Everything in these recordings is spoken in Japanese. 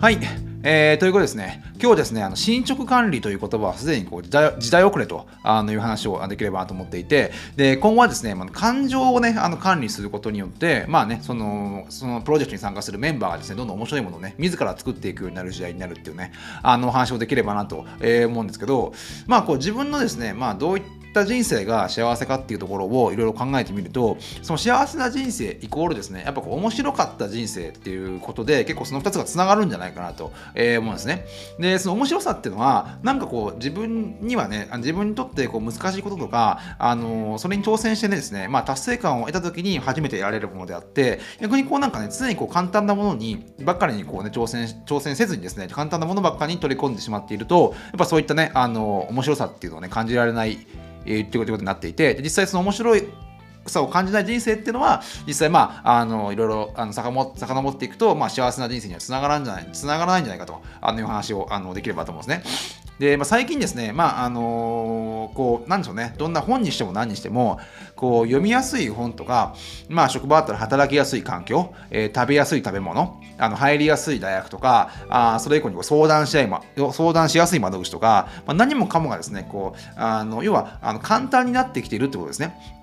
はい。えー、ということですね、今日ですね、あの進捗管理という言葉はすでにこう時代遅れとあのいう話をできればなと思っていて、で今後はですね、まあ、感情をね、あの管理することによって、まあね、そのそのプロジェクトに参加するメンバーがですね、どんどん面白いものをね、自ら作っていくようになる時代になるっていうね、あの話をできればなと、えー、思うんですけど、まあこう自分のですね、まあどういったった人生が幸せかっていうところをいろいろ考えてみるとその幸せな人生イコールですねやっぱこう面白かった人生っていうことで結構その2つがつながるんじゃないかなと、思うんですね。でその面白さっていうのはなんかこう自分にはね自分にとってこう難しいこととか、あの、それに挑戦してねですね、まあ、達成感を得た時に初めて得られるものであって逆にこうなんかね常にこう簡単なものにばっかりにこうね挑戦挑戦せずにですね簡単なものばっかりに取り込んでしまっているとやっぱそういったね、あの、面白さっていうのをね感じられないえー、っていうことになっていて実際その面白いさを感じない人生っていうのは実際まああのいろいろあのさかも遡っていくと、まあ、幸せな人生にはつながらんじゃないつながらないんじゃないかとあのいう話をあのできればと思うんですね。で、まあ、最近ですね、まああのー、こうなんでしょうねどんな本にしても何にしてもこう読みやすい本とか、まあ、職場だったら働きやすい環境、えー、食べやすい食べ物あの入りやすい大学とかあそれ以降にこう相談し合い、ま、相談しやすい窓口とか、まあ、何もかもがですねこうあの要はあの簡単になってきているってことですね。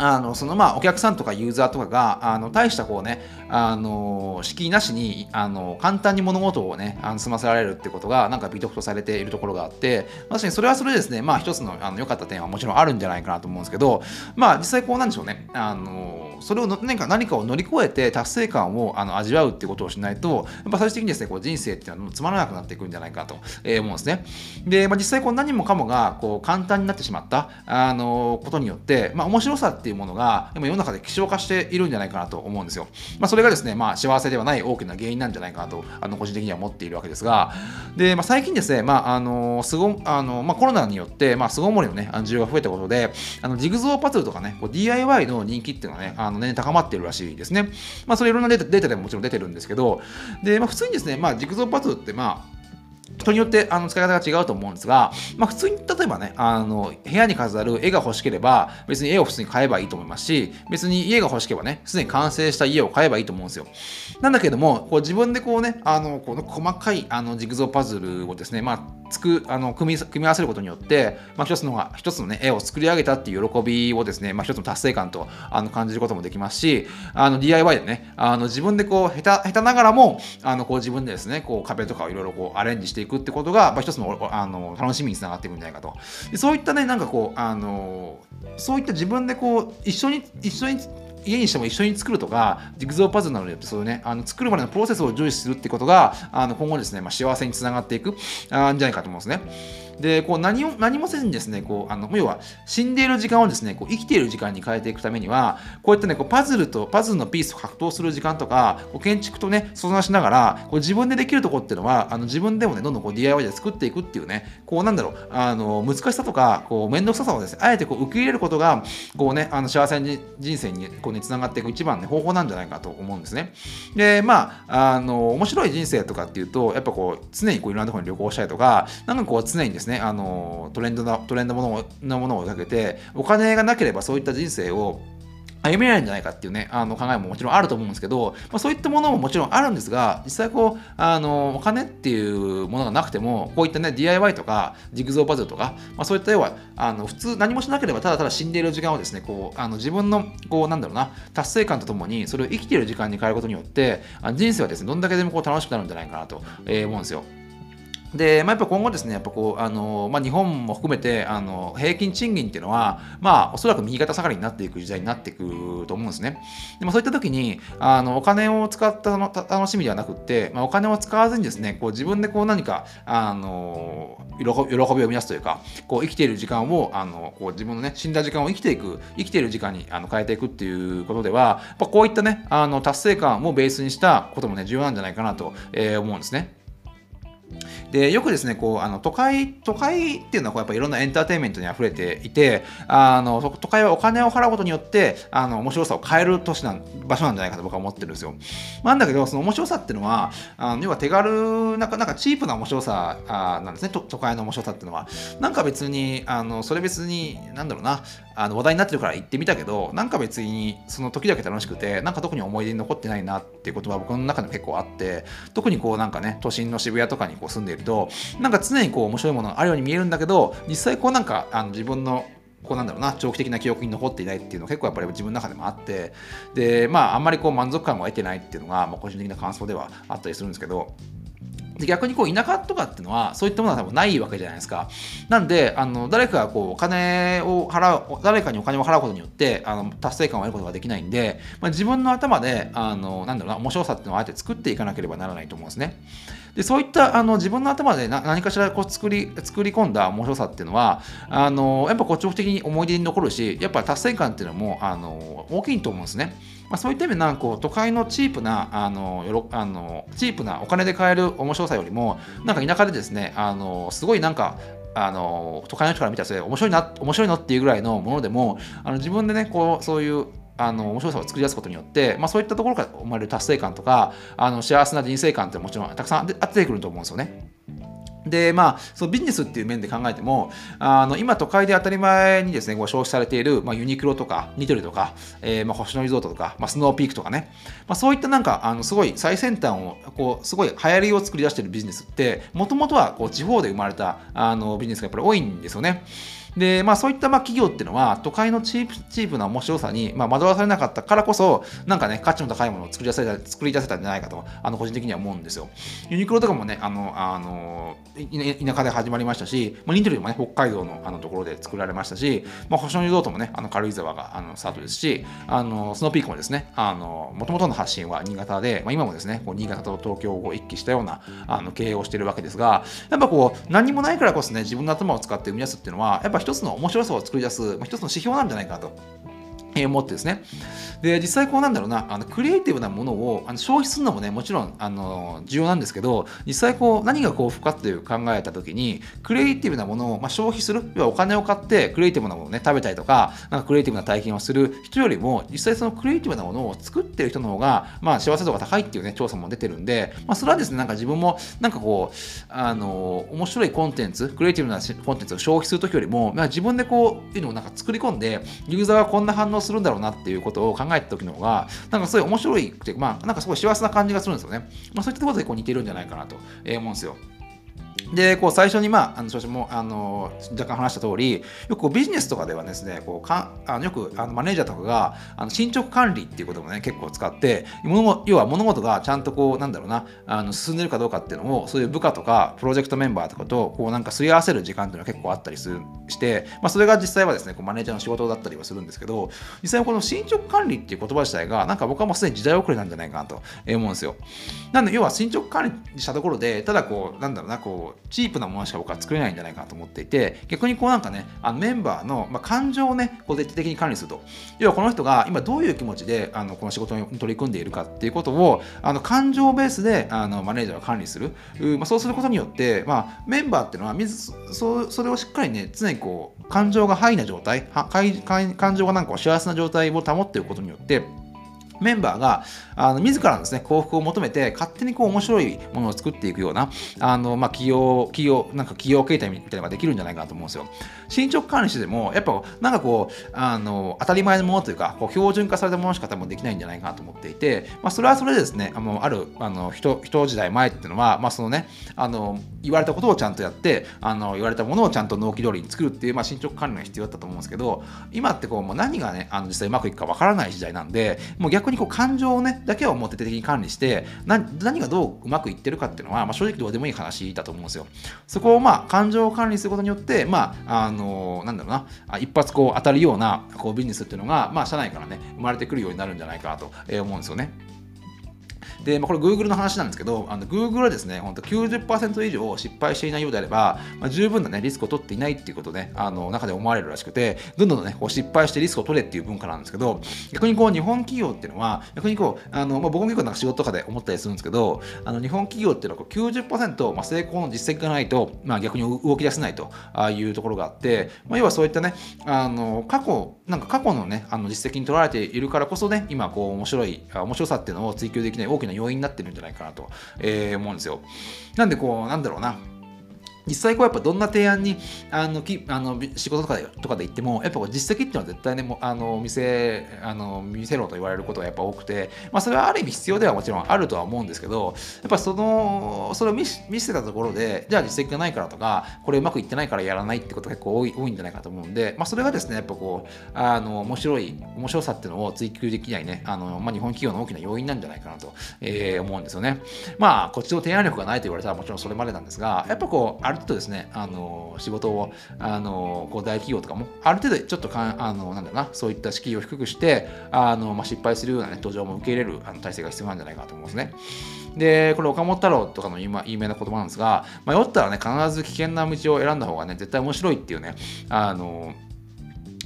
あのそのまあお客さんとかユーザーとかがあの大したこうねあの敷居なしにあの簡単に物事をねあの済ませられるってことがなんか美徳とされているところがあって確かにそれはそれですね。まあ一つのあの良かった点はもちろんあるんじゃないかなと思うんですけどまあ実際こうなんでしょうね。あのそれを何か何かを乗り越えて達成感をあの味わうってことをしないとやっぱ最終的にですねこう人生っていうのはつまらなくなっていくんじゃないかと、思うんですねで、まあ、実際こう何もかもがこう簡単になってしまったあのことによってまあ面白さっていうものが今世の中で希少化しているんじゃないかなと思うんですよ。まあ、それがですね、まあ、幸せではない大きな原因なんじゃないかなとあの個人的には思っているわけですがで、まあ、最近ですね、まああのすごあのまあ、コロナによって、まあ、巣ごもりの、ね、需要が増えたことであのジグゾーパズルとかねこう DIY の人気っていうのはねあのね高まっているらしいですね。まあ、それいろんなデータデータでももちろん出てるんですけどで、まあ、普通にですね、まあ、ジグゾーパズルってまあ人によってあの使い方が違うと思うんですが、まあ、普通に例えばねあの部屋に飾る絵が欲しければ別に絵を普通に買えばいいと思いますし別に家が欲しければねすでに完成した家を買えばいいと思うんですよ。なんだけどもこう自分でこうねあのこの細かいあのジグゾーパズルをですね、まあ、つくあの組み組み合わせることによって、まあ、一つのが一つの、ね、絵を作り上げたっていう喜びをですね、まあ、一つの達成感とあの感じることもできますしあの DIY でねあの自分でこう下手下手ながらもあのこう自分でですねこう壁とかをいろいろこうアレンジしていくってことが、まあ、一つのあの楽しみにつながっていくんじゃないかとでそういったねなんかこうあのそういった自分でこう一緒に一緒に家にしても一緒に作るとかジグゾーパズルなどによってそういうねあの作るまでのプロセスを重視するってことがあの今後ですね、まあ、幸せにつながっていくあんじゃないかと思うんですね。でこう何を何もせずにですねこうあの要は死んでいる時間をですねこう生きている時間に変えていくためにはこういったねこうパズルとパズルのピースと格闘する時間とかこう建築とね相談しながらこう自分でできるとこっていうのはあの自分でもねどんどんこう DIY で作っていくっていうねこうなんだろうあの難しさとかこう面倒くささをですねあえてこう受け入れることがこうねあの幸せに人生にこうねつながっていく一番ね方法なんじゃないかと思うんですね。でまああの面白い人生とかっていうとやっぱこう常にこういろんなところに旅行したりとかなんかこう常にですねねあのトレンドなトレンドものなものをかけてお金がなければそういった人生を歩めないんじゃないかっていうね、あの考えももちろんあると思うんですけど、まあ、そういったものももちろんあるんですが、実際こう、あの、お金っていうものがなくても、こういったね、DIY とか、ジグゾーパズルとか、まあ、そういった要は、あの、普通何もしなければただただ死んでいる時間をですね、こう、あの自分の、こう、なんだろうな、達成感とともに、それを生きている時間に変えることによって、人生はですね、どんだけでもこう楽しくなるんじゃないかなと、え、思うんですよ。で、まあ、やっぱ今後ですね、やっぱこう、あの、まあ、日本も含めて、あの、平均賃金っていうのは、まあ、おそらく右肩下がりになっていく時代になっていくと思うんですね。でもそういった時に、あの、お金を使ったの楽しみではなくって、まあ、お金を使わずにですね、こう、自分でこう、何か、あの、喜びを生み出すというか、こう、生きている時間を、あの、こう、自分のね、死んだ時間を生きていく、生きている時間にあの変えていくっていうことでは、やっぱこういったね、あの、達成感をベースにしたこともね、重要なんじゃないかなと、思うんですね。でよくですねこうあの都会都会っていうのはこうやっぱいろんなエンターテインメントに溢れていてあの都会はお金を払うことによってあの面白さを変える都市な場所なんじゃないかと僕は思ってるんですよ。なんだけどその面白さっていうのはあの要は手軽なんかなんかチープな面白さあなんですね都会の面白さっていうのは。なんか別にあのそれ別になんだろうなあの話題になってるから行ってみたけどなんか別にその時だけ楽しくてなんか特に思い出に残ってないなっていうことは僕の中でも結構あって特にこうなんかね都心の渋谷とかにこう住んでいるどなんか常にこう面白いものがあるように見えるんだけど実際こうなんかあの自分のこうなんだろうな長期的な記憶に残っていないっていうのが結構やっぱり自分の中でもあってでまああんまりこう満足感を得てないっていうのが、まあ、個人的な感想ではあったりするんですけどで逆にこう田舎とかっていうのはそういったものは多分ないわけじゃないですか。なんであの誰かがこうお金を払う誰かにお金を払うことによってあの達成感を得ることができないんで、まあ、自分の頭であのなんだろうな面白さっていうのをあえて作っていかなければならないと思うんですね。でそういったあの自分の頭で何かしらこう作り作り込んだ面白さっていうのはあのやっぱこう長期的に思い出に残るしやっぱ達成感っていうのもあの大きいと思うんですね。まあ、そういった意味でなんかこう都会のチープなあのよろあのチープなお金で買える面白さよりもなんか田舎でですねあのすごいなんかあの都会の人から見たらそれ面白いな面白いのっていうぐらいのものでもあの自分でねこうそういうあの面白さを作り出すことによって、まあ、そういったところから生まれる達成感とかあの幸せな人生観ってもちろんたくさん出てくると思うんですよね。でまあ、そのビジネスっていう面で考えてもあの今都会で当たり前にですねご消費されている、まあ、ユニクロとかニトリとか、えー、まあ、星野リゾートとか、まあ、スノーピークとかね、まあ、そういったなんかあのすごい最先端をこうすごい流行りを作り出しているビジネスってもともとはこう地方で生まれたあのビジネスがやっぱり多いんですよね。で、まあそういったまあ企業っていうのは都会のチープチープな面白さにまあ惑わされなかったからこそ、なんかね、価値の高いものを作り出せた作り出せたんじゃないかと、あの個人的には思うんですよ。ユニクロとかもね、あの、あの田舎で始まりましたし、まあ、ニトリもね、北海道のあのところで作られましたし、まあ、星野リゾートもね、あの軽井沢があのスタートですし、あのスノーピークもですね、あの、もともとの発信は新潟で、まあ、今もですね、こう新潟と東京を一気したようなあの経営をしているわけですが、やっぱこう、何もないからこそね、自分の頭を使って生み出すっていうのは、やっぱ一つの面白さを作り出す、まあ、一つの指標なんじゃないかなと。思ってですね。で、実際こうなんだろうな、あのクリエイティブなものをあの消費するのもね、もちろんあの重要なんですけど、実際こう何が幸福かっていう考えた時に、クリエイティブなものを、まあ、消費する、要はお金を買ってクリエイティブなものをね、食べたりとか、なんかクリエイティブな体験をする人よりも、実際そのクリエイティブなものを作ってる人の方が、まあ幸せ度が高いっていうね、調査も出てるんで、まあそれはですね、なんか自分もなんかこう、あの、面白いコンテンツ、クリエイティブなコンテンツを消費するときよりも、まあ、自分でこう、いうのをなんか作り込んで、ユーザーがこんな反応するんだろうなっていうことを考えた時の方が、なんかすごい面白いって、まあ、なんかすごい幸せな感じがするんですよね。まあ、そういったところでこう似てるんじゃないかなと思うんですよ。で、こう最初に、まあ、あの私もあの若干話した通り、よくビジネスとかではですね、こうかあのよくあのマネージャーとかがあの進捗管理っていうこともね、結構使って、物要は物事がちゃんとこう、なんだろうな、あの進んでるかどうかっていうのを、そういう部下とかプロジェクトメンバーとかと、こうなんかすり合わせる時間っていうのは結構あったりするして、まあ、それが実際はですね、こうマネージャーの仕事だったりはするんですけど、実際この進捗管理っていう言葉自体が、なんか僕はもうすでに時代遅れなんじゃないかなと思うんですよ。なんで、要は進捗管理したところで、ただこう、なんだろうな、こう、チープなものしか僕は作れないんじゃないかなと思っていて逆にこうなんかねあのメンバーの、まあ、感情をねこう徹底的に管理すると要はこの人が今どういう気持ちであのこの仕事に取り組んでいるかっていうことをあの感情ベースであのマネージャーが管理する、まあ、そうすることによって、まあ、メンバーっていうのは水そそれをしっかりね常にこう感情がハイな状態感情がなんか幸せな状態を保っていることによってメンバーがあの自らのですね幸福を求めて勝手にこう面白いものを作っていくようなあの、まあ、企業企業なんか企業形態みたいなのができるんじゃないかなと思うんですよ。進捗管理してでもやっぱなんかこうあの当たり前のものというかこう標準化されたものしか多分できないんじゃないかなと思っていて、まあ、それはそれでですねあのあるあの人人時代前っていうのは、まあ、そのねあの言われたことをちゃんとやってあの言われたものをちゃんと納期通りに作るっていう、まあ、進捗管理が必要だったと思うんですけど今ってこうもう何がねあの実際うまくいくかわからない時代なんでもう逆にこう感情をねだけは表的に管理して何がどううまくいってるかっていうのは、まあ、正直どうでもいい話だと思うんですよ。そこをまあ感情を管理することによってまああのなんだろうな一発こう当たるようなこうビジネスっていうのがまあ社内からね生まれてくるようになるんじゃないかなと思うんですよね。で、まあ、これ Google の話なんですけど、あの Google はですね、本当90%以上失敗していないようであれば、まあ、十分な、ね、リスクを取っていないっていうことで、あの中で思われるらしくて、どんどんね、こう失敗してリスクを取れっていう文化なんですけど、逆にこう日本企業っていうのは、逆にこう、あのまあ、僕も結構なんか仕事とかで思ったりするんですけど、あの日本企業っていうのはこう90%、まあ、成功の実績がないと、まあ、逆に動き出せないというところがあって、まあ、要はそういったね、あの過去、なんか過去のね、あの実績に取られているからこそね、今こう面白い、面白さっていうのを追求できない大きな要因になってるんじゃないかなと、えー、思うんですよ。なんでこう、なんだろうな。実際こうやっぱどんな提案にあのきあの仕事とかでとかで言ってもやっぱ実績っていうのは絶対ねもあの見せあの見せろと言われることがやっぱ多くて、まあ、それはある意味必要ではもちろんあるとは思うんですけどやっぱそのそれを見見せたところでじゃあ実績がないからとかこれうまくいってないからやらないってことが結構多い多いんじゃないかと思うんで、まあ、それがですねやっぱこうあの面白い面白さっていうのを追求できないねあの、まあ、日本企業の大きな要因なんじゃないかなと、えー、思うんですよね。まあこっちの提案力がないと言われたらもちろんそれまでなんですがやっぱこうある程度ですねあの仕事をあのこう大企業とかもある程度ちょっとかんあのなんだろうなそういった敷居を低くしてあの、まあ、失敗するような、ね、途上も受け入れるあの体制が必要なんじゃないかと思うんですね。で、これ岡本太郎とかの有名な言葉なんですが、迷ったらね、必ず危険な道を選んだ方がね、絶対面白いっていうね、あの、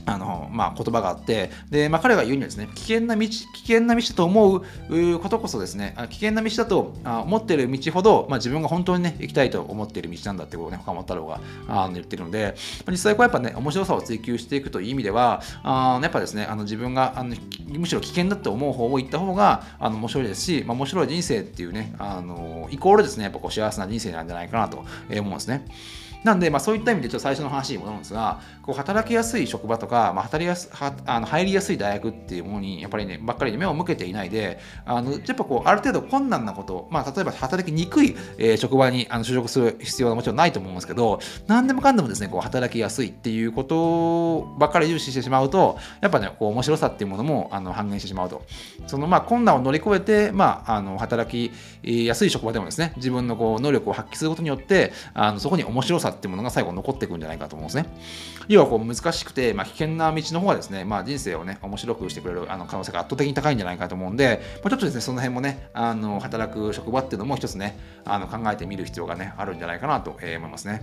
あのまあ、言葉があって、でまあ、彼が言うにはですね危険な道、危険な道だと思うことこそですね、危険な道だと思っている道ほど、まあ、自分が本当にね、行きたいと思っている道なんだってことをね、岡本太郎があの言ってるので、実際こうやっぱね、面白さを追求していくという意味では、あやっぱですね、あの自分があのむしろ危険だと思う方を行った方があの面白いですし、まあ、面白い人生っていうね、あのイコールですね、やっぱこう幸せな人生なんじゃないかなと思うんですね。なんで、まあ、そういった意味でちょっと最初の話に戻るんですが、こう働きやすい職場とか、まあ、働きやすはあの入りやすい大学っていうものにやっぱりね、ばっかりで目を向けていないで、あのやっぱこうある程度困難なこと、まあ、例えば働きにくい、えー、職場にあの就職する必要はもちろんないと思うんですけど、何でもかんでもですね、こう働きやすいっていうことばっかり重視してしまうと、やっぱね、こう面白さっていうものもあの半減してしまうと。そのまあ困難を乗り越えて、まあ、あの働きやすい職場でもですね、自分のこう能力を発揮することによって、あのそこに面白さっていうものが最後残っていくんじゃないかと思うんですね。要はこう難しくて、まあ、危険な道の方がですね、まあ、人生をね、面白くしてくれるあの可能性が圧倒的に高いんじゃないかと思うんで、まあ、ちょっとですね、その辺もね、あの働く職場っていうのも一つね、あの考えてみる必要がね、あるんじゃないかなと思いますね。